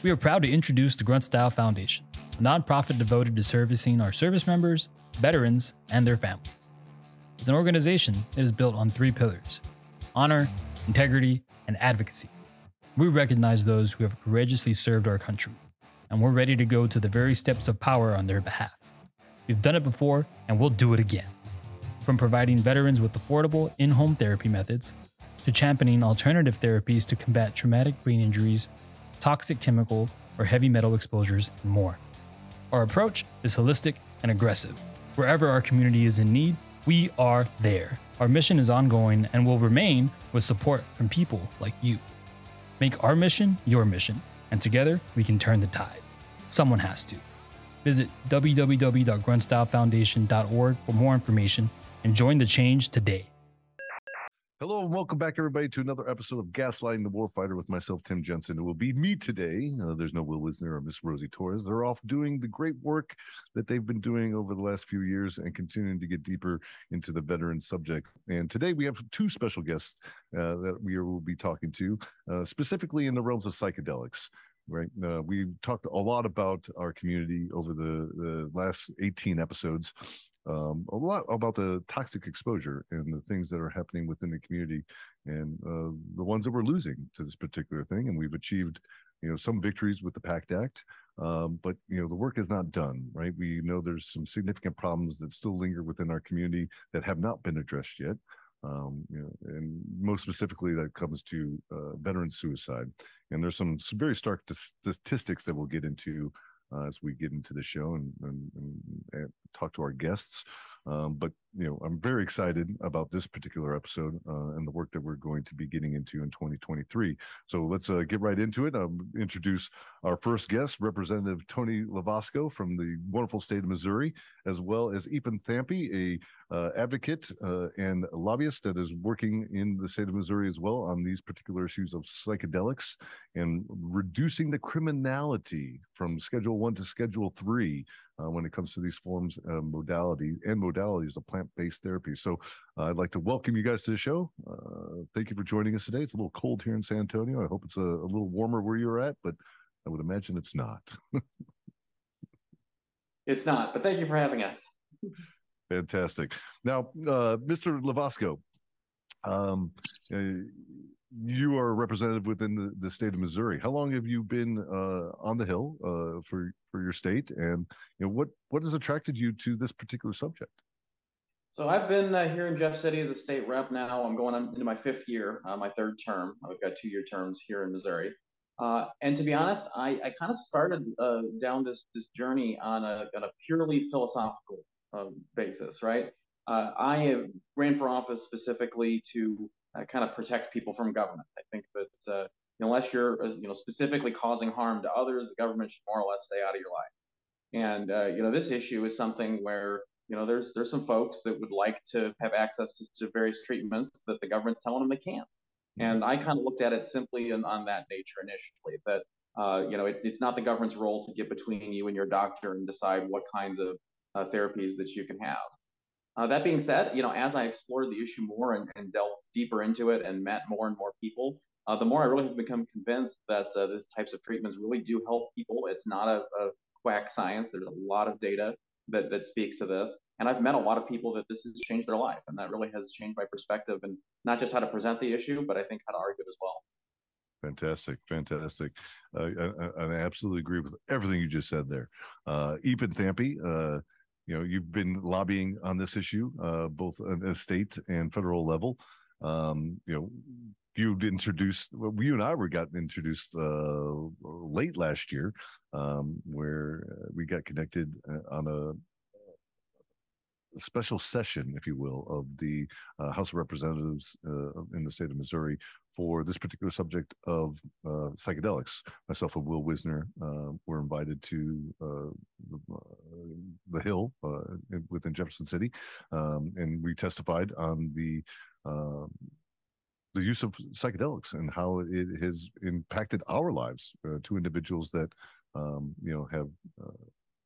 We are proud to introduce the Grunt Style Foundation, a nonprofit devoted to servicing our service members, veterans, and their families. As an organization, it is built on three pillars honor, integrity, and advocacy. We recognize those who have courageously served our country, and we're ready to go to the very steps of power on their behalf. We've done it before, and we'll do it again. From providing veterans with affordable in home therapy methods, to championing alternative therapies to combat traumatic brain injuries, toxic chemical or heavy metal exposures, and more. Our approach is holistic and aggressive. Wherever our community is in need, we are there. Our mission is ongoing and will remain with support from people like you. Make our mission your mission, and together we can turn the tide. Someone has to. Visit www.gruntstylefoundation.org for more information and join the change today. Hello and welcome back, everybody, to another episode of Gaslighting the Warfighter with myself, Tim Jensen. It will be me today. Uh, there's no Will Wisner or Miss Rosie Torres. They're off doing the great work that they've been doing over the last few years and continuing to get deeper into the veteran subject. And today we have two special guests uh, that we will be talking to, uh, specifically in the realms of psychedelics right? Uh, we talked a lot about our community over the, the last 18 episodes um, a lot about the toxic exposure and the things that are happening within the community and uh, the ones that we're losing to this particular thing. And we've achieved, you know, some victories with the PACT Act, um, but you know the work is not done. Right? We know there's some significant problems that still linger within our community that have not been addressed yet. Um, you know, and most specifically, that comes to uh, veteran suicide. And there's some, some very stark statistics that we'll get into uh, as we get into the show and, and, and talk to our guests. Um, but you know, I'm very excited about this particular episode uh, and the work that we're going to be getting into in 2023. So let's uh, get right into it. I'll introduce our first guest, Representative Tony Lovasco from the wonderful state of Missouri, as well as Ethan Thampi, a uh, advocate uh, and lobbyist that is working in the state of Missouri as well on these particular issues of psychedelics and reducing the criminality from Schedule One to Schedule Three uh, when it comes to these forms of modality and modalities of plant-based therapy. So uh, I'd like to welcome you guys to the show. Uh, thank you for joining us today. It's a little cold here in San Antonio. I hope it's a, a little warmer where you're at, but I would imagine it's not. it's not, but thank you for having us. Fantastic. Now, uh, Mr. Lovasco, um, uh, you are a representative within the, the state of Missouri. How long have you been uh, on the Hill uh, for for your state, and you know what what has attracted you to this particular subject? So I've been uh, here in Jeff City as a state rep now. I'm going on into my fifth year, uh, my third term. I've got two year terms here in Missouri. Uh, and to be honest, I, I kind of started down this this journey on a, on a purely philosophical um, basis, right? Uh, I ran for office specifically to uh, kind of protect people from government. I think that uh, unless you're you know specifically causing harm to others, the government should more or less stay out of your life. And uh, you know this issue is something where you know there's there's some folks that would like to have access to, to various treatments that the government's telling them they can't. And I kind of looked at it simply in, on that nature initially, that uh, you know it's it's not the government's role to get between you and your doctor and decide what kinds of uh, therapies that you can have. Uh, that being said, you know, as I explored the issue more and, and delved deeper into it and met more and more people, uh, the more I really have become convinced that uh, these types of treatments really do help people. It's not a, a, quack science. There's a lot of data that, that speaks to this. And I've met a lot of people that this has changed their life. And that really has changed my perspective and not just how to present the issue, but I think how to argue it as well. Fantastic, fantastic. Uh, I, I, absolutely agree with everything you just said there. Uh, Ethan Thampi, uh, you know you've been lobbying on this issue uh, both at a state and federal level um, you know you introduced well, you and I were got introduced uh, late last year um, where uh, we got connected uh, on a special session, if you will, of the uh, House of Representatives uh, in the state of Missouri for this particular subject of uh, psychedelics. Myself and Will Wisner were invited to uh, the Hill within Jefferson City, um, and we testified on the um, the use of psychedelics and how it has impacted our lives. to individuals that um, you know have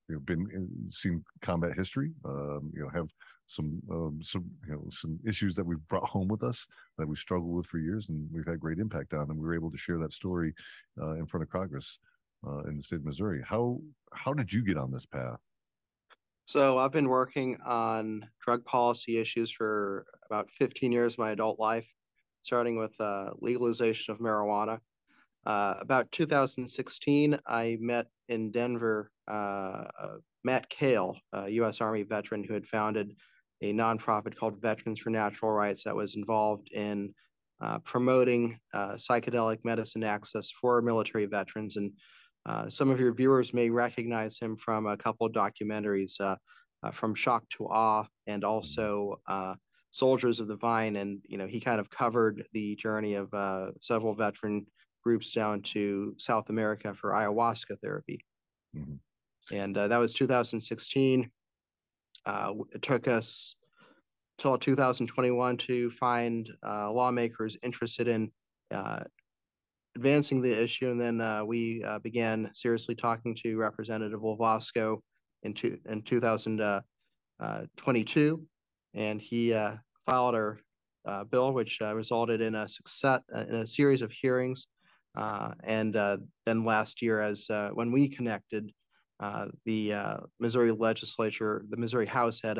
you know, been in, seen combat history, um, you know, have some um, some you know some issues that we've brought home with us that we struggled with for years, and we've had great impact on, and we were able to share that story uh, in front of Congress. uh, in the state of Missouri. How how did you get on this path? So I've been working on drug policy issues for about 15 years of my adult life, starting with uh, legalization of marijuana. Uh, about 2016, I met in Denver uh, Matt Kahl, a U.S. Army veteran who had founded a nonprofit called Veterans for Natural Rights that was involved in uh, promoting uh, psychedelic medicine access for military veterans. And some of your viewers may recognize him from a couple of documentaries from Shock to Awe and also Soldiers of the Vine. And, you know, he kind of covered the journey of several veteran groups down to South America for ayahuasca therapy. Mm-hmm. And that was 2016. it took us till 2021 to find uh, lawmakers interested in uh, advancing the issue. And then uh, we uh, began seriously talking to Representative Lovasco in, two, in 2022. Uh, and he uh, filed our bill, which resulted in a success in a series of hearings. and then last year, as when we connected, the Missouri legislature, the Missouri House had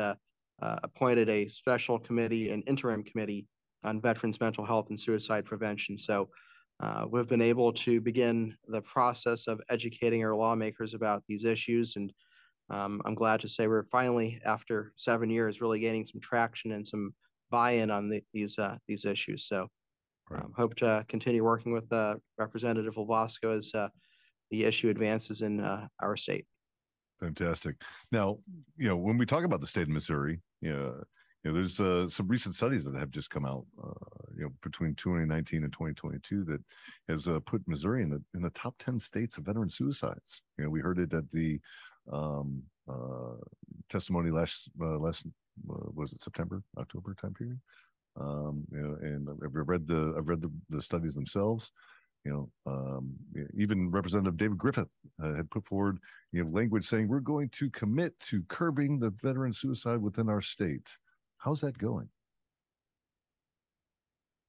uh, appointed a special committee, an interim committee on veterans' mental health and suicide prevention. So uh, we've been able to begin the process of educating our lawmakers about these issues. And um, I'm glad to say we're finally, after seven years, really gaining some traction and some buy-in on the, these uh, these issues. So um, hope to continue working with uh, Representative Lovasco as uh, the issue advances in uh, our state. Fantastic. Now, you know, when we talk about the state of Missouri, you know, you know there's uh, some recent studies that have just come out, uh, you know, between 2019 and 2022 that has uh, put Missouri in the in the top 10 states of veteran suicides. You know, we heard it at the um, uh, testimony last uh, last uh, was it September, October time period. Um, you know, and I've read the I've read the, the studies themselves you know, um, even Representative David Griffith uh, had put forward, you know, language saying we're going to commit to curbing the veteran suicide within our state. How's that going?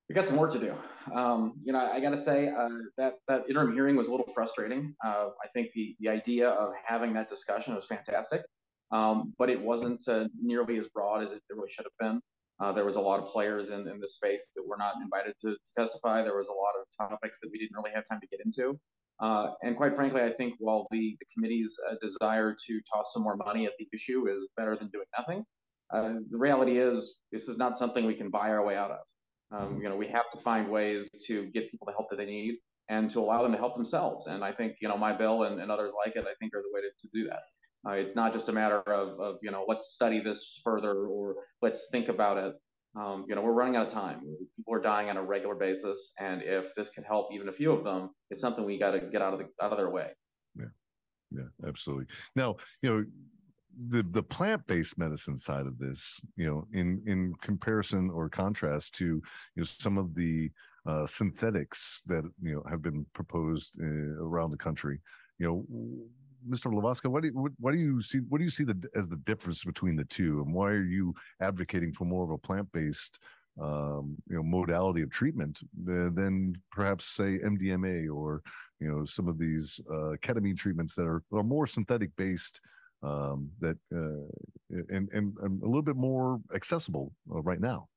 We got some work to do. Um, you know, I got to say uh, that that interim hearing was a little frustrating. Uh, I think the the idea of having that discussion was fantastic, um, but it wasn't uh, nearly as broad as it really should have been. Uh, there was a lot of players in, in this space that were not invited to, to, testify. There was a lot of topics that we didn't really have time to get into. Uh, and quite frankly, I think while the, the committee's uh, desire to toss some more money at the issue is better than doing nothing, the reality is this is not something we can buy our way out of. Um, you know, we have to find ways to get people the help that they need and to allow them to help themselves. And I think, you know, my bill and, and others like it, I think are the way to, to do that. Uh, it's not just a matter of, of, you know, let's study this further or let's think about it. Um, you know, we're running out of time. People are dying on a regular basis, and if this can help even a few of them, it's something we got to get out of the out of their way. Yeah, yeah, absolutely. Now, you know, the the plant based medicine side of this, you know, in in comparison or contrast to you know some of the uh, synthetics that you know have been proposed uh, around the country, you know Mr. Lovasco, what do you, what, do you see? What do you see the, as the difference between the two, and why are you advocating for more of a plant based, um, you know, modality of treatment than perhaps say MDMA or you know some of these uh, ketamine treatments that are, are more synthetic based, um, that uh, and, and, and a little bit more accessible uh, right now.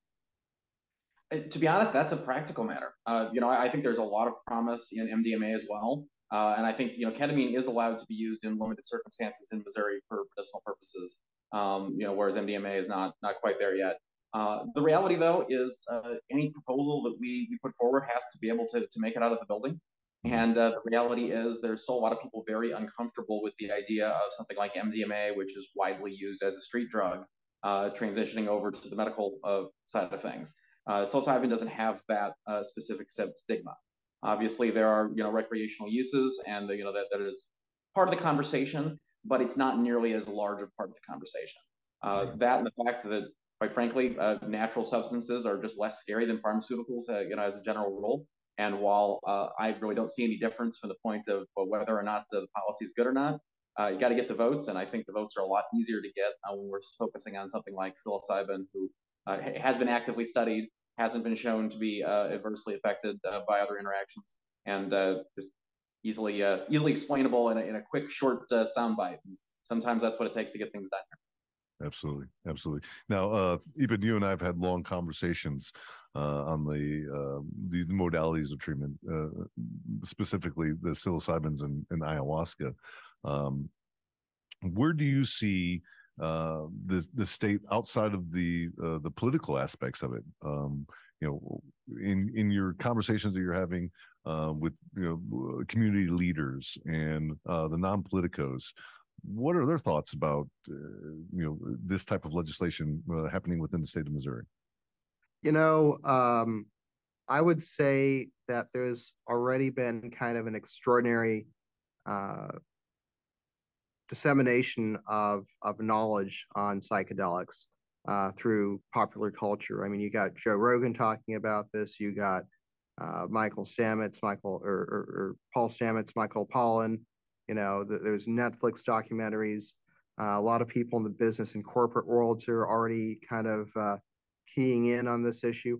Uh, to be honest, that's a practical matter. Uh, you know, I, I think there's a lot of promise in MDMA as well. Uh, and I think you know ketamine is allowed to be used in limited circumstances in Missouri for medicinal purposes. Um, you know, whereas MDMA is not not quite there yet. Uh, the reality, though, is any proposal that we, we put forward has to be able to, to make it out of the building. And uh, the reality is there's still a lot of people very uncomfortable with the idea of something like MDMA, which is widely used as a street drug, uh, transitioning over to the medical uh, side of things. Uh, psilocybin doesn't have that specific stigma. Obviously, there are you know recreational uses, and you know that that is part of the conversation, but it's not nearly as large a part of the conversation. Uh, that and the fact that, quite frankly, uh, natural substances are just less scary than pharmaceuticals, uh, you know, as a general rule. And while uh, I really don't see any difference from the point of whether or not the policy is good or not, uh, you got to get the votes, and I think the votes are a lot easier to get uh, when we're focusing on something like psilocybin, who has been actively studied hasn't been shown to be uh, adversely affected uh, by other interactions. And uh, just easily uh, easily explainable in a, in a quick short uh, soundbite. Sometimes that's what it takes to get things done. Absolutely, absolutely. Now, uh, even you and I have had long conversations uh, on the uh, these modalities of treatment, uh, specifically the psilocybins and, and ayahuasca. Um, where do you see uh, the the state outside of the uh, the political aspects of it? Um, you know, in in your conversations that you're having with you know community leaders and the non politicos, what are their thoughts about uh, you know this type of legislation uh, happening within the state of Missouri? You know, um, I would say that there's already been kind of an extraordinary uh, dissemination of of knowledge on psychedelics uh, through popular culture. I mean, you got Joe Rogan talking about this. You got uh, Michael Stamets, Michael or, or, or, Paul Stamets, Michael Pollan. You know, the, there's Netflix documentaries. Uh, a lot of people in the business and corporate worlds are already kind of uh, keying in on this issue.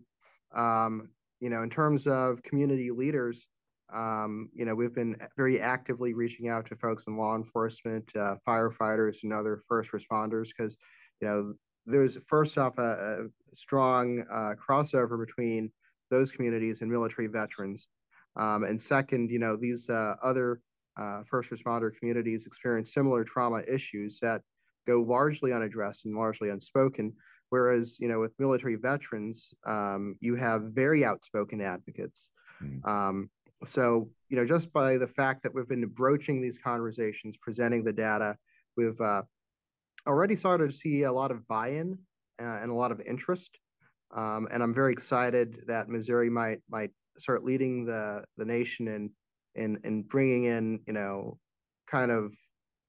Um, you know, in terms of community leaders, um, you know, we've been very actively reaching out to folks in law enforcement, uh, firefighters, and other first responders because, you know, there's first off a, a strong uh, crossover between those communities and military veterans. Um, and second, you know, these uh, other uh, first responder communities experience similar trauma issues that go largely unaddressed and largely unspoken. Whereas, you know, with military veterans, um, you have very outspoken advocates. Mm. Um, so, you know, just by the fact that we've been broaching these conversations, presenting the data, we've uh, already started to see a lot of buy-in uh, and a lot of interest. Um, and I'm very excited that Missouri might might start leading the the nation in in in bringing in you know kind of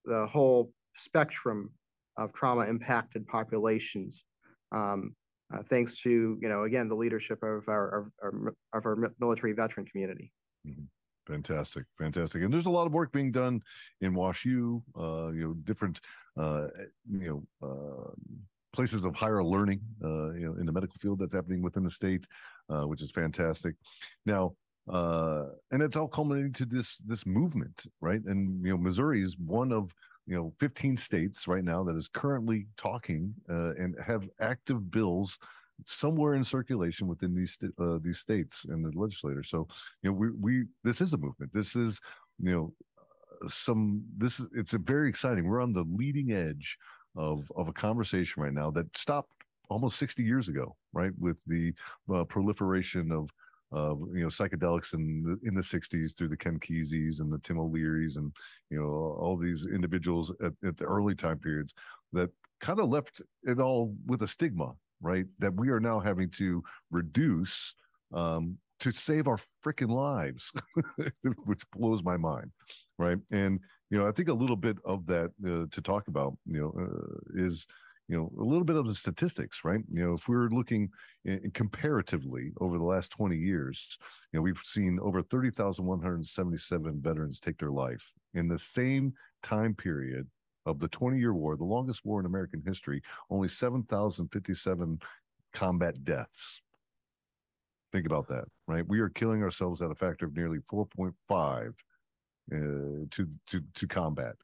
the whole spectrum of trauma impacted populations. Um, uh, thanks to you know again the leadership of our, our, of our military veteran community. Mm-hmm. Fantastic, fantastic, and there's a lot of work being done in WashU. Uh, you know, different uh, you know uh, places of higher learning. Uh, you know, in the medical field that's happening within the state, uh, which is fantastic. Now, uh, and it's all culminating to this this movement, right? And you know, Missouri is one of you know 15 states right now that is currently talking uh, and have active bills somewhere in circulation within these uh, these states and the legislators. So you know we we this is a movement. This is you know some this is it's a very exciting. We're on the leading edge of of a conversation right now that stopped almost 60 years ago, right? With the uh, proliferation of of you know psychedelics in the, in the 60s through the Ken Keseys and the Tim O'Learys and you know all these individuals at, at the early time periods that kind of left it all with a stigma right? That we are now having to reduce um, to save our freaking lives, which blows my mind, right? And you know, I think a little bit of that uh, to talk about, you know, uh, is you know a little bit of the statistics, right? You know, if we're looking in, comparatively over the last 20 years, you know, we've seen over 30,177 veterans take their life in the same time period of the 20 year war, the longest war in American history, only 7,057 combat deaths. Think about that, right? We are killing ourselves at a factor of nearly 4.5 uh, to, to, to combat.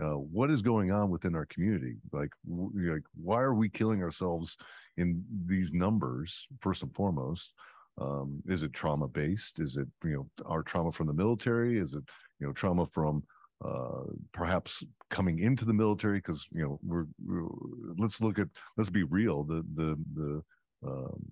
Uh, what is going on within our community? Like, w- like, why are we killing ourselves in these numbers? First and foremost, um, is it trauma based? Is it you know our trauma from the military? Is it you know trauma from uh, perhaps coming into the military because you know we're, we're, let's look at let's be real the the the um,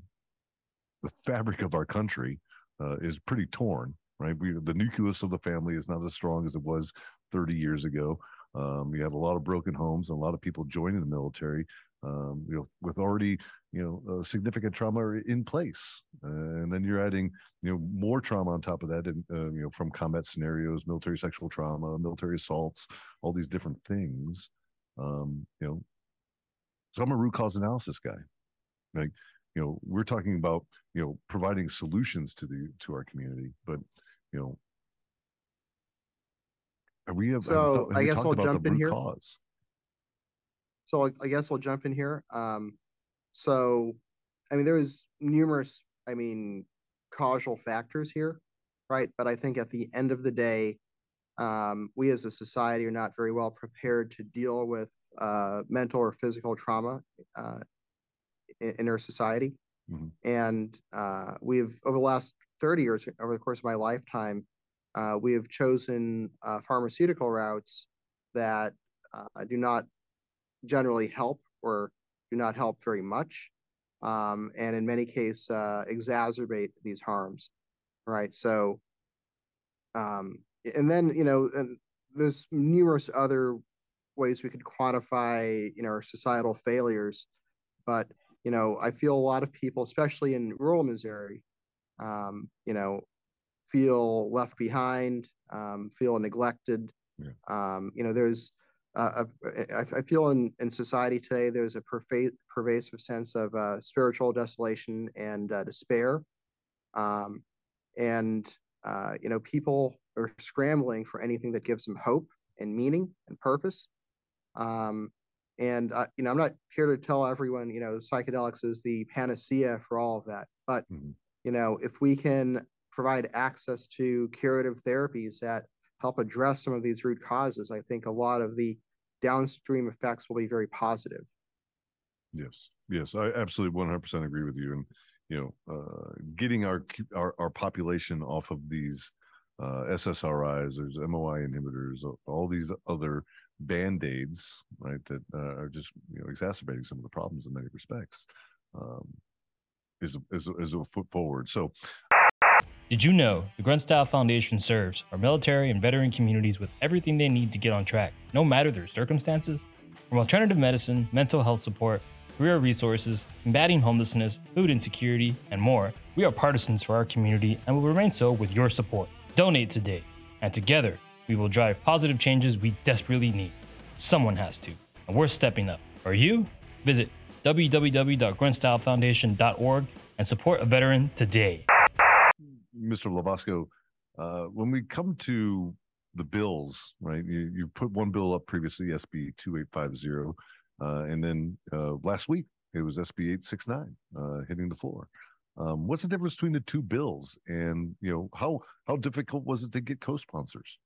the fabric of our country uh, is pretty torn right we the nucleus of the family is not as strong as it was 30 years ago um, we have a lot of broken homes and a lot of people joining the military um, you know, with already you know significant trauma in place, uh, and then you're adding you know more trauma on top of that, and uh, you know from combat scenarios, military sexual trauma, military assaults, all these different things. Um, you know, so I'm a root cause analysis guy. Like, you know, we're talking about you know providing solutions to the to our community, but you know, we? Have, so have, I guess I'll jump in here. Cause? So I guess I'll jump in here. Um, so, I mean, there's numerous, I mean, causal factors here, right? But I think at the end of the day, um, we as a society are not very well prepared to deal with uh, mental or physical trauma uh, in, in, our society. Mm-hmm. And uh, we've, over the last 30 years, over the course of my lifetime, uh, we have chosen uh, pharmaceutical routes that uh, do not generally help or do not help very much. Um, and in many cases, exacerbate these harms. Right. So, um, and then you know there's numerous other ways we could quantify you know our societal failures but you know i feel a lot of people especially in rural missouri um, you know feel left behind um, feel neglected yeah. um, you know there's uh, a, I, I feel in, in society today there's a perva- pervasive sense of uh, spiritual desolation and uh, despair um, and uh, you know people are scrambling for anything that gives them hope and meaning and purpose. Um, and you know, I'm not here to tell everyone, you know, psychedelics is the panacea for all of that. But mm-hmm. you know, if we can provide access to curative therapies that help address some of these root causes, I think a lot of the downstream effects will be very positive. Yes, yes, I absolutely 100% agree with you. And you know, uh, getting our, our our population off of these uh, SSRIs, there's MOI inhibitors, all these other band aids, right, that uh, are just you know exacerbating some of the problems in many respects. Um, is is is a foot forward. So. Did you know the Grunt Style Foundation serves our military and veteran communities with everything they need to get on track, no matter their circumstances? From alternative medicine, mental health support, career resources, combating homelessness, food insecurity, and more, we are partisans for our community and will remain so with your support. Donate today, and together we will drive positive changes we desperately need. Someone has to, and we're stepping up. Are you? Visit www.gruntstylefoundation.org and support a veteran today. Mr. Lovasco, uh, when we come to the bills, right? You, you put one bill up previously, SB 2850, uh, and then uh, last week it was SB 869 uh, hitting the floor. Um, what's the difference between the two bills, and you know how how difficult was it to get co-sponsors?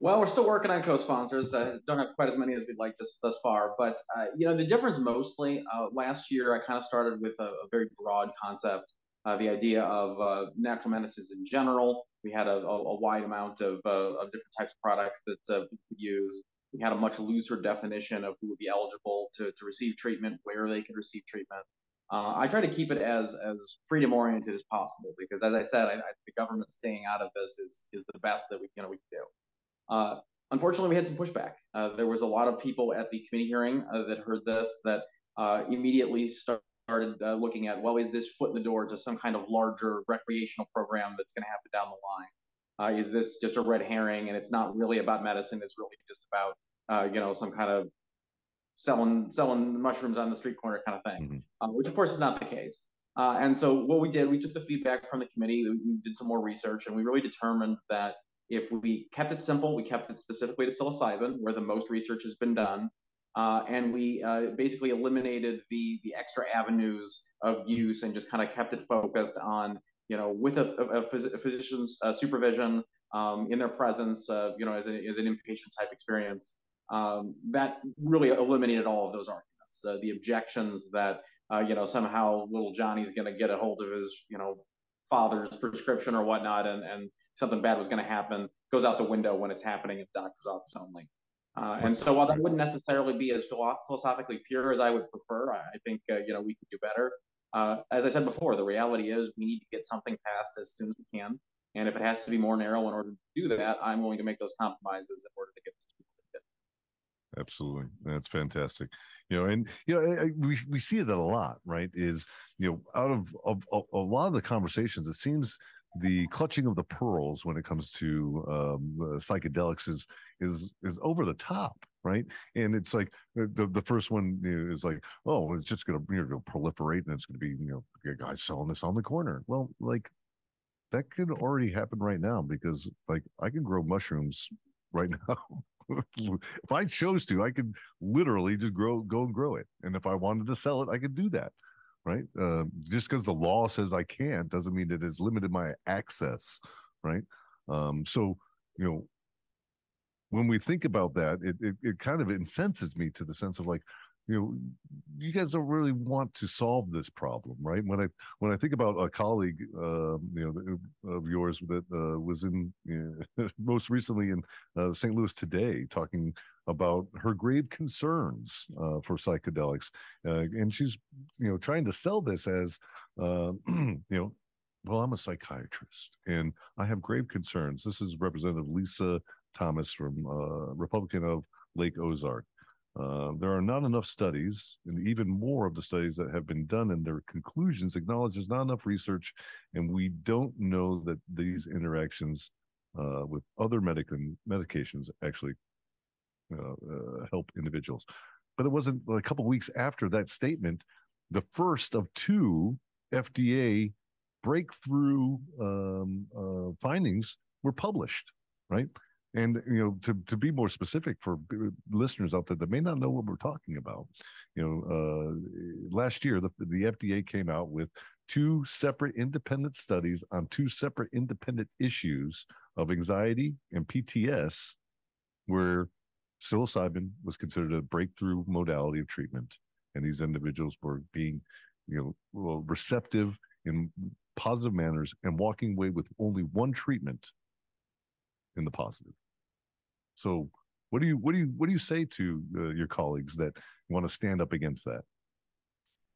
Well, we're still working on co-sponsors. Uh, don't have quite as many as we'd like just thus far, but uh, you know the difference mostly. Last year, I kind of started with a, a, very broad concept, uh, the idea of uh, natural medicines in general. We had a, a, a wide amount of, uh, of different types of products that uh, we could use. We had a much looser definition of who would be eligible to, to receive treatment, where they could receive treatment. Uh, I try to keep it as as freedom oriented as possible because, as I said, I, I, the government staying out of this is is the best that we you know we can do. Uh, unfortunately, we had some pushback. Uh, there was a lot of people at the committee hearing uh, that heard this that uh, immediately start, started uh, looking at, well, is this foot in the door to some kind of larger recreational program that's going to happen down the line? is this just a red herring and it's not really about medicine? It's really just about you know some kind of selling selling mushrooms on the street corner kind of thing, mm-hmm. uh, which of course is not the case. Uh, and so what we did, we took the feedback from the committee, we did some more research, and we really determined that if we kept it simple, we kept it specifically to psilocybin, where the most research has been done, uh, and we uh, basically eliminated the the extra avenues of use and just kind of kept it focused on you know with a, a, phys- a physician's uh, supervision um, in their presence, uh, you know, as, a, as an inpatient type experience um, that really eliminated all of those arguments. Uh, the objections that uh, you know somehow little Johnny's going to get a hold of his you know father's prescription or whatnot, and and something bad was going to happen goes out the window when it's happening at doctor's office only. Uh, and so while that wouldn't necessarily be as philosophically pure as I would prefer, I, think uh, you know we could do better. Uh, as I said before, the reality is we need to get something passed as soon as we can. And if it has to be more narrow in order to do that, I'm willing to make those compromises in order to get this absolutely that's fantastic you know and you know I, I, we, we see it a lot right is you know out of, of, of, a lot of the conversations it seems the clutching of the pearls when it comes to um, uh, psychedelics is is is over the top right and it's like the, the first one is like oh it's just to you know, proliferate and it's to be you know guys selling this on the corner well like that could already happen right now because like i can grow mushrooms right now if I chose to, I could literally just grow, go and grow it. And if I wanted to sell it, I could do that. Right. Uh, just because the law says I can't doesn't mean it has limited my access. Right. Um, so, you know, when we think about that, it, it, it kind of incenses me to the sense of like, you know, you guys don't really want to solve this problem, right? When I when I think about a colleague, uh, you know, of yours that uh, was in you know, most recently in uh, St. Louis today, talking about her grave concerns uh, for psychedelics, uh, and she's you know trying to sell this as uh, you know well, I'm a psychiatrist and I have grave concerns. This is Representative Lisa Thomas from uh, Republican of Lake Ozark. Uh, there are not enough studies, and even more of the studies that have been done, and their conclusions acknowledge there's not enough research, and we don't know that these interactions uh, with other medical medications actually uh, uh, help individuals. But it wasn't a couple weeks after that statement, the first of two FDA breakthrough um, uh, findings were published, right? And you know, to to be more specific for listeners out there that may not know what we're talking about, you know, uh, last year the the FDA came out with two separate independent studies on two separate independent issues of anxiety and PTS, where psilocybin was considered a breakthrough modality of treatment, and these individuals were being, you know, receptive in positive manners and walking away with only one treatment in the positive. So, what do you what do you what do you say to uh, your colleagues that want to stand up against that?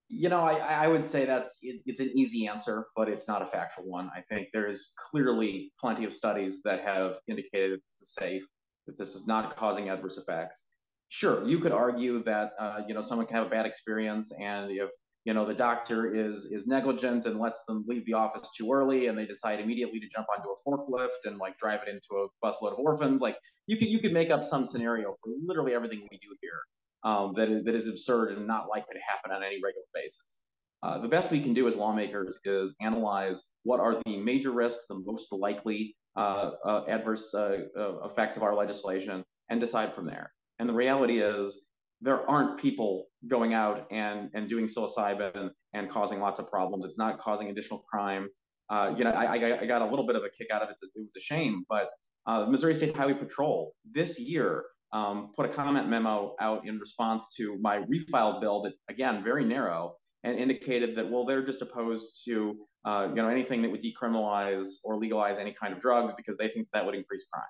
You know, I, I would say that's it, it's an easy answer, but it's not a factual one. I think there's clearly plenty of studies that have indicated is safe, that this is not causing adverse effects. Sure, you could argue that uh, you know someone can have a bad experience, and if you know the doctor is is negligent and lets them leave the office too early and they decide immediately to jump onto a forklift and like drive it into a busload of orphans. Like you could you could make up some scenario for literally everything we do here um, that is that is absurd and not likely to happen on any regular basis. Uh, the best we can do as lawmakers is analyze what are the major risks the most likely uh, uh, adverse uh, uh, effects of our legislation and decide from there. And the reality is there aren't people going out and, and doing psilocybin and causing lots of problems. It's not causing additional crime. Uh, you know, I, I, got a little bit of a kick out of it. It was a shame, but uh, Missouri State Highway Patrol this year um, put a comment memo out in response to my refiled bill that, again, very narrow, and indicated that, well, they're just opposed to, uh, you know, anything that would decriminalize or legalize any kind of drugs because they think that would increase crime.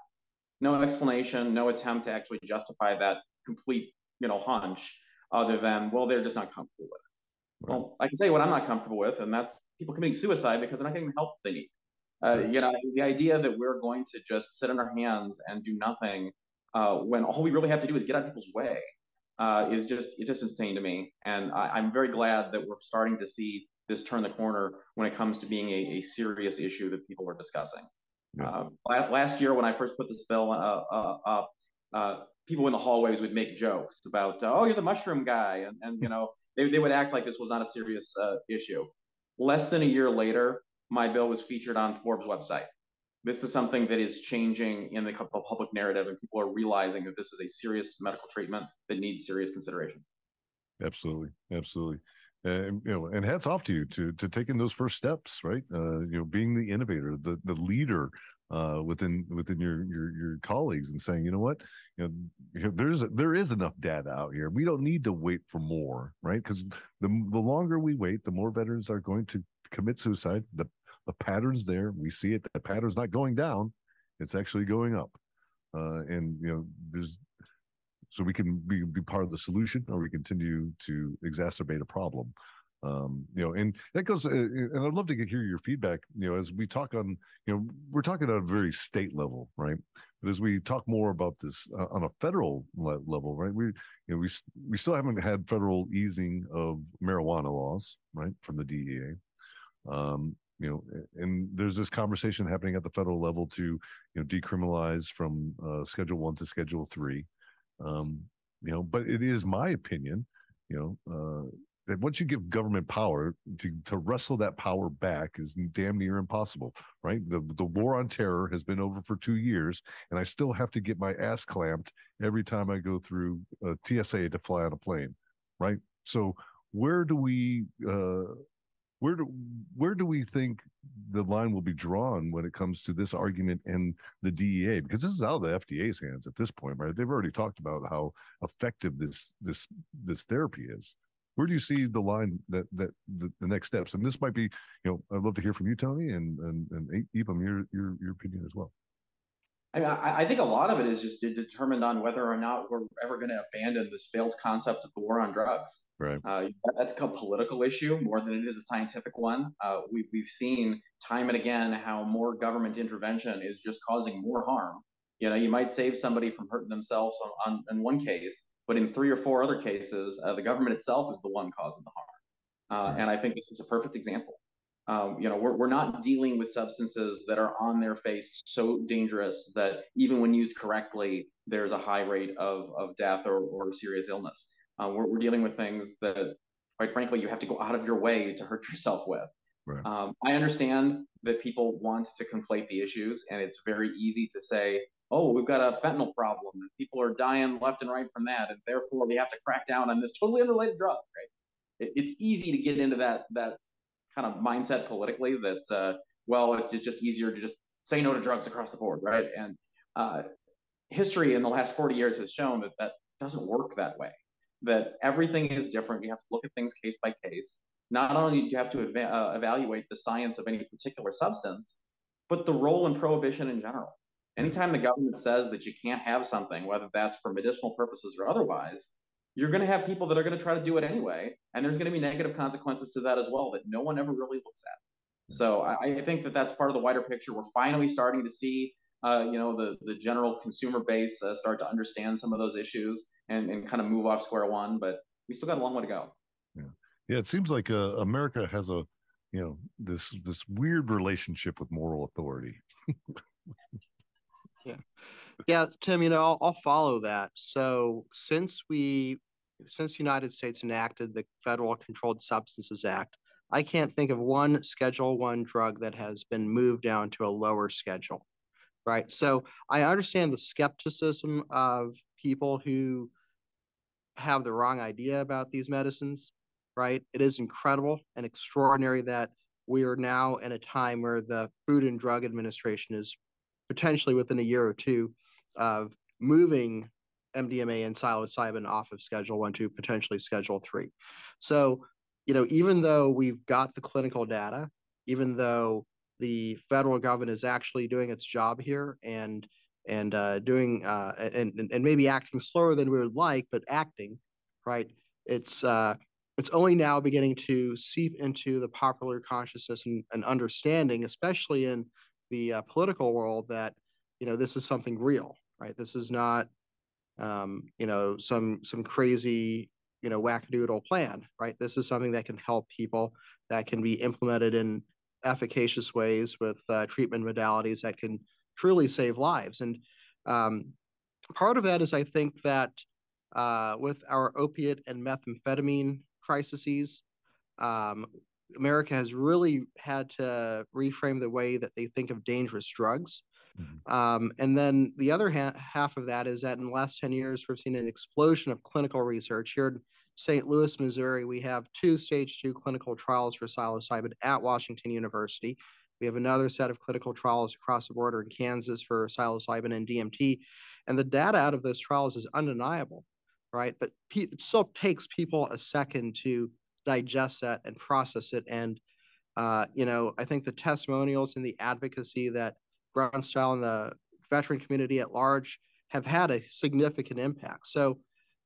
No explanation, no attempt to actually justify that complete you know, hunch other than, well, they're just not comfortable with it. Right. Well, I can tell you what I'm not comfortable with, and that's people committing suicide because they're not getting the help they need. Uh, you know, the idea that we're going to just sit on our hands and do nothing uh, when all we really have to do is get out of people's way uh, is just it's just insane to me. And I, am very glad that we're starting to see this turn the corner when it comes to being a, a serious issue that people are discussing. Yeah. Uh, last year, when I first put this bill uh, uh, up, people in the hallways would make jokes about, uh, oh, you're the mushroom guy. And, and you know, they, they would act like this was not a serious uh, issue. Less than a year later, my bill was featured on Forbes' website. This is something that is changing in the public narrative, and people are realizing that this is a serious medical treatment that needs serious consideration. Absolutely, absolutely, and you know, and hats off to you to to taking those first steps, right? Uh, you know, being the innovator, the the leader uh, within within your your your colleagues and saying, you know what, you know, there's there is enough data out here. We don't need to wait for more, right? Because the the longer we wait, the more veterans are going to commit suicide. The the patterns there, we see it. The pattern's not going down; it's actually going up. Uh, and you know, there's so we can be, be part of the solution, or we continue to exacerbate a problem um, you know, and that goes, uh, and I'd love to get, hear your feedback, you know, as we talk on, you know, we're talking at a very state level, right? But as we talk more about this uh, on a federal le- level, right? We, you know, we we still haven't had federal easing of marijuana laws, right, from the DEA. Um, you know, and there's this conversation happening at the federal level to, you know, decriminalize from uh, Schedule One to Schedule Three. Um, you know, but it is my opinion, you know, uh, that once you give government power to, to wrestle that power back is damn near impossible right the, the war on terror has been over for two years and i still have to get my ass clamped every time i go through a tsa to fly on a plane right so where do we uh, where do where do we think the line will be drawn when it comes to this argument and the DEA? Because this is out of the FDA's hands at this point, right? They've already talked about how effective this this this therapy is. Where do you see the line that that the, the next steps? And this might be, you know, I'd love to hear from you, Tony, and and and Ethan, your your your opinion as well. I, mean, I, I think a lot of it is just determined on whether or not we're ever going to abandon this failed concept of the war on drugs. Right. Uh, that's a political issue more than it is a scientific one. Uh, we, we've seen time and again how more government intervention is just causing more harm. You know, you might save somebody from hurting themselves on, on in one case, but in three or four other cases, uh, the government itself is the one causing the harm. Uh, right. And I think this is a perfect example. Um, you know, we're, we're not dealing with substances that are on their face so dangerous that even when used correctly, there's a high rate of, of death or, or serious illness. Uh, we're, we're dealing with things that, quite frankly, you have to go out of your way to hurt yourself with. Right. Um, I understand that people want to conflate the issues, and it's very easy to say, oh, we've got a fentanyl problem, and people are dying left and right from that, and therefore we have to crack down on this totally unrelated drug, right? It, it's easy to get into that that kind of mindset politically that uh, well, it's just easier to just say no to drugs across the board, right? And uh, history in the last 40 years has shown that that doesn't work that way. That everything is different. You have to look at things case by case. Not only do you have to eva- uh, evaluate the science of any particular substance, but the role in prohibition in general. Anytime the government says that you can't have something, whether that's for medicinal purposes or otherwise, you're going to have people that are going to try to do it anyway, and there's going to be negative consequences to that as well that no one ever really looks at. So I, I think that that's part of the wider picture. We're finally starting to see, uh, you know, the the general consumer base uh, start to understand some of those issues and and kind of move off square one, but we still got a long way to go. Yeah, yeah. It seems like uh, America has a, you know, this this weird relationship with moral authority. yeah yeah, Tim, you know, I'll, I'll follow that. So since we, since the United States enacted the Federal Controlled Substances Act, I can't think of one Schedule One drug that has been moved down to a lower schedule, right? So I understand the skepticism of people who have the wrong idea about these medicines, right? It is incredible and extraordinary that we are now in a time where the Food and Drug Administration is potentially within a year or two of moving MDMA and psilocybin off of Schedule One to potentially Schedule Three. So, you know, even though we've got the clinical data, even though the federal government is actually doing its job here and and uh, doing uh, and and maybe acting slower than we would like, but acting, right? It's uh, it's only now beginning to seep into the popular consciousness and, and understanding, especially in the uh, political world, that you know this is something real, right? This is not, um, you know, some some crazy, you know, wackadoodle plan, right? This is something that can help people, that can be implemented in efficacious ways with uh, treatment modalities that can truly save lives. And um, part of that is, I think that uh, with our opiate and methamphetamine crises, um, America has really had to reframe the way that they think of dangerous drugs. Mm-hmm. Um, and then the other ha- half of that is that in the last 10 years, we've seen an explosion of clinical research. Here in St. Louis, Missouri, we have two stage two clinical trials for psilocybin at Washington University. We have another set of clinical trials across the border in Kansas for psilocybin and DMT. And the data out of those trials is undeniable, right? But pe- it still takes people a second to digest that and process it. And, uh, you know, I think the testimonials and the advocacy that style and the veteran community at large have had a significant impact. So,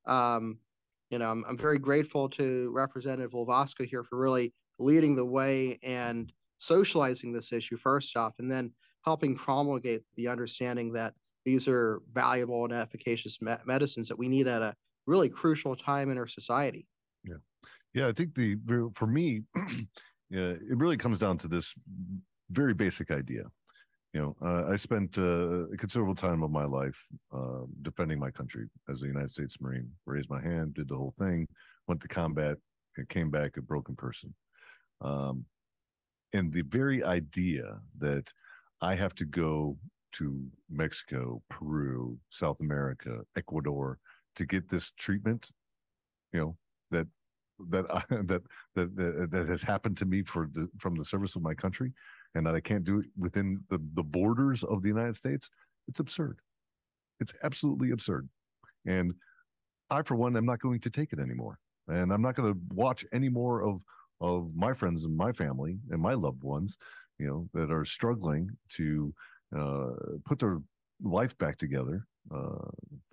um, you know, I'm, I'm very grateful to Representative Lovasco here for really leading the way and socializing this issue first off, and then helping promulgate the understanding that these are valuable and efficacious me- medicines that we need at a really crucial time in our society. Yeah, yeah. I think the for me, it really comes down to this very basic idea you know, uh, I spent uh, a considerable time of my life uh, defending my country as a United States Marine. Raised my hand, did the whole thing, went to combat, and came back a broken person. Um, and the very idea that I have to go to Mexico, Peru, South America, Ecuador to get this treatment, you know, that that I, that, that that has happened to me for the from the service of my country, and that I can't do it within the the borders of the United States, it's absurd. It's absolutely absurd, and I, for one, am not going to take it anymore, and I'm not going to watch any more of of my friends and my family and my loved ones, you know, that are struggling to uh, put their life back together uh,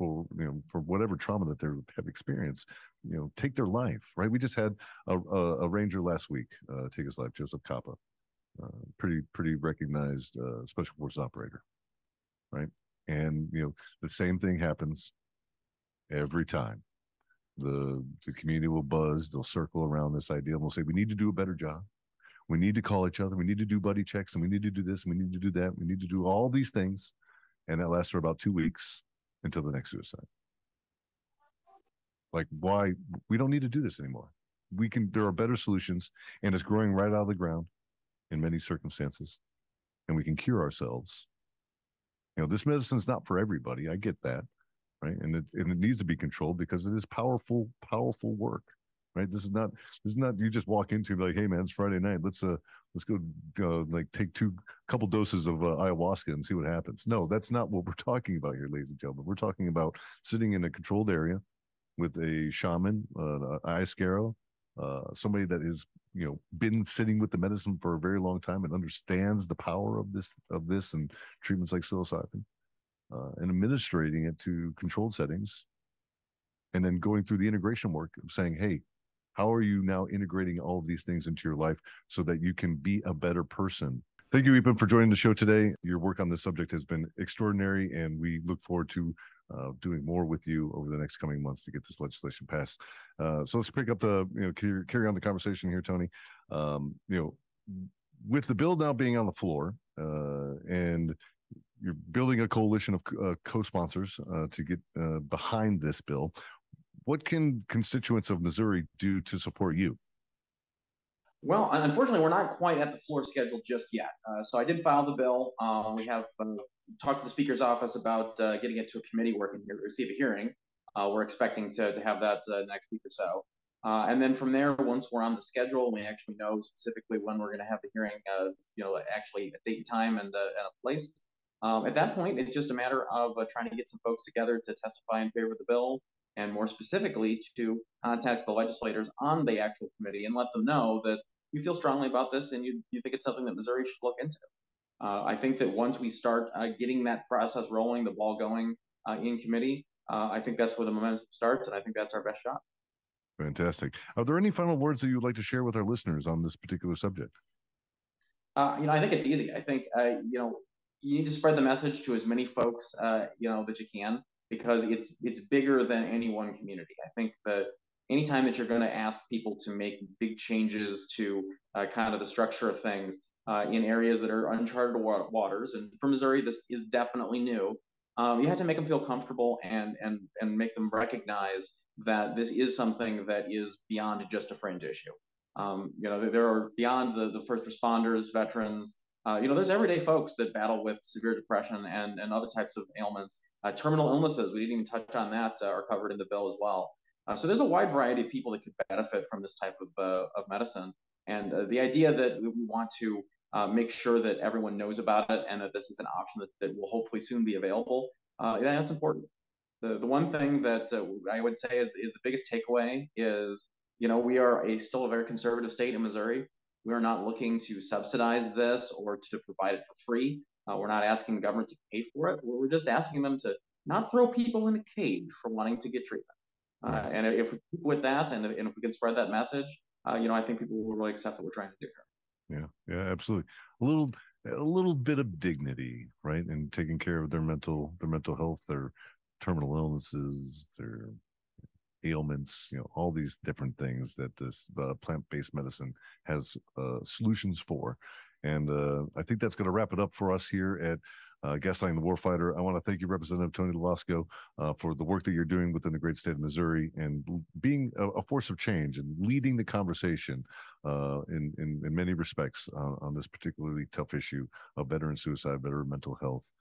for you know for whatever trauma that they have experienced, you know, take their life. Right. We just had a, a, a ranger last week uh, take his life, Joseph Capa, uh, pretty pretty recognized uh, special forces operator. Right. And you know the same thing happens every time. The the community will buzz. They'll circle around this idea and we'll say we need to do a better job. We need to call each other. We need to do buddy checks and we need to do this. And we need to do that. We need to do all these things and that lasts for about two weeks until the next suicide. Like, why? We don't need to do this anymore. We can, there are better solutions, and it's growing right out of the ground in many circumstances, and we can cure ourselves. You know, this medicine's not for everybody. I get that, right? And it, and it needs to be controlled because it is powerful, powerful work right? This is not this is not you just walk into be like, hey man, it's Friday night. Let's uh let's go uh, like take two couple doses of uh, ayahuasca and see what happens. No, that's not what we're talking about here, ladies and gentlemen. We're talking about sitting in a controlled area with a shaman, uh, ayahuasca, uh, somebody that is you know been sitting with the medicine for a very long time and understands the power of this of this and treatments like psilocybin, uh, and administrating it to controlled settings, and then going through the integration work of saying, hey, how are you now integrating all of these things into your life so that you can be a better person? Thank you, Ethan, for joining the show today. Your work on this subject has been extraordinary, and we look forward to uh, doing more with you over the next coming months to get this legislation passed. Uh, so let's pick up the, you know, carry, carry on the conversation here, Tony. Um, you know, with the bill now being on the floor uh, and you're building a coalition of uh, co-sponsors uh, to get uh, behind this bill what can constituents of Missouri do to support you? Well, unfortunately, we're not quite at the floor schedule just yet. Uh, so I did file the bill. Um, we have uh, talked to the Speaker's office about uh, getting it to a committee where it can receive a hearing. Uh, we're expecting to, to have that uh, next week or so. Uh, and then from there, once we're on the schedule, we actually know specifically when we're going to have the hearing, you know, actually a date and time and, and a place. Um, at that point, it's just a matter of trying to get some folks together to testify in favor of the bill and more specifically to contact the legislators on the actual committee and let them know that you feel strongly about this and you, you think it's something that Missouri should look into. Uh, I think that once we start uh, getting that process rolling, the ball going uh, in committee, uh, I think that's where the momentum starts, and I think that's our best shot. Fantastic. Are there any final words that you'd like to share with our listeners on this particular subject? Uh, you know, I think it's easy. I think uh, you know you need to spread the message to as many folks you know that you can because it's it's bigger than any one community. I think that anytime that you're going to ask people to make big changes to uh, kind of the structure of things uh, in areas that are uncharted waters, and for Missouri, this is definitely new. Um, you have to make them feel comfortable and and and make them recognize that this is something that is beyond just a fringe issue. Um, you know, there are beyond the, the first responders, veterans, uh, you know, there's everyday folks that battle with severe depression and, and other types of ailments. Uh, terminal illnesses, we didn't even touch on that, uh, are covered in the bill as well. Uh, so there's a wide variety of people that could benefit from this type of, uh, of medicine. And uh, the idea that we want to make sure that everyone knows about it and that this is an option that, that will hopefully soon be available, that's important. The, the one thing that I would say is, is the biggest takeaway is, you know, we are a still a very conservative state in Missouri. We are not looking to subsidize this or to provide it for free. Uh, we're not asking the government to pay for it. We're just asking them to not throw people in a cage for wanting to get treatment. Uh, and if we keep with that, and, and, if we can spread that message, uh, you know, I think people will really accept what we're trying to do here. Yeah, yeah, absolutely. A little, a little bit of dignity, right, and taking care of their mental, their mental health, their terminal illnesses, their ailments, you know, all these different things that this uh, plant-based medicine has uh, solutions for. And uh, I think that's going to wrap it up for us here at uh, Gaslighting the Warfighter. I want to thank you, Representative Tony Lovasco, uh, for the work that you're doing within the great state of Missouri and being a, a force of change and leading the conversation uh, in, in, in many respects on this particularly tough issue of veteran suicide, veteran mental health.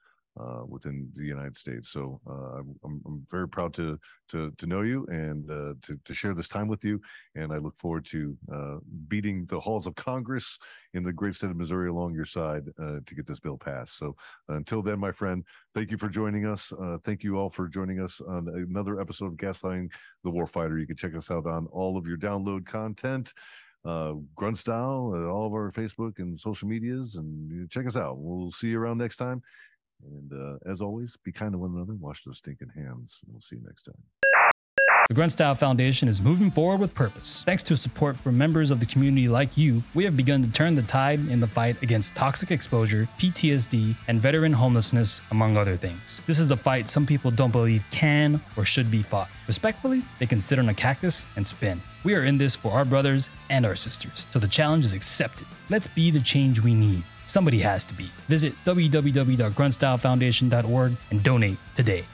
Uh, within the United States. So uh, I'm, I'm very proud to to to know you and uh, to to share this time with you. And I look forward to uh, beating the halls of Congress in the great state of Missouri along your side uh, to get this bill passed. So until then, my friend, thank you for joining us. Uh, thank you all for joining us on another episode of Gaslighting the Warfighter. You can check us out on all of your download content uh, Grunt Style, uh, all of our Facebook and social medias, and check us out. We'll see you around next time. And uh, as always, be kind to one another. Wash those stinking hands. and We'll see you next time. The Grunt Style Foundation is moving forward with purpose. Thanks to support from members of the community like you, we have begun to turn the tide in the fight against toxic exposure, PTSD, and veteran homelessness, among other things. This is a fight some people don't believe can or should be fought. Respectfully, they can sit on a cactus and spin. We are in this for our brothers and our sisters, so the challenge is accepted. Let's be the change we need. Somebody has to be. Visit www.gruntstylefoundation.org and donate today.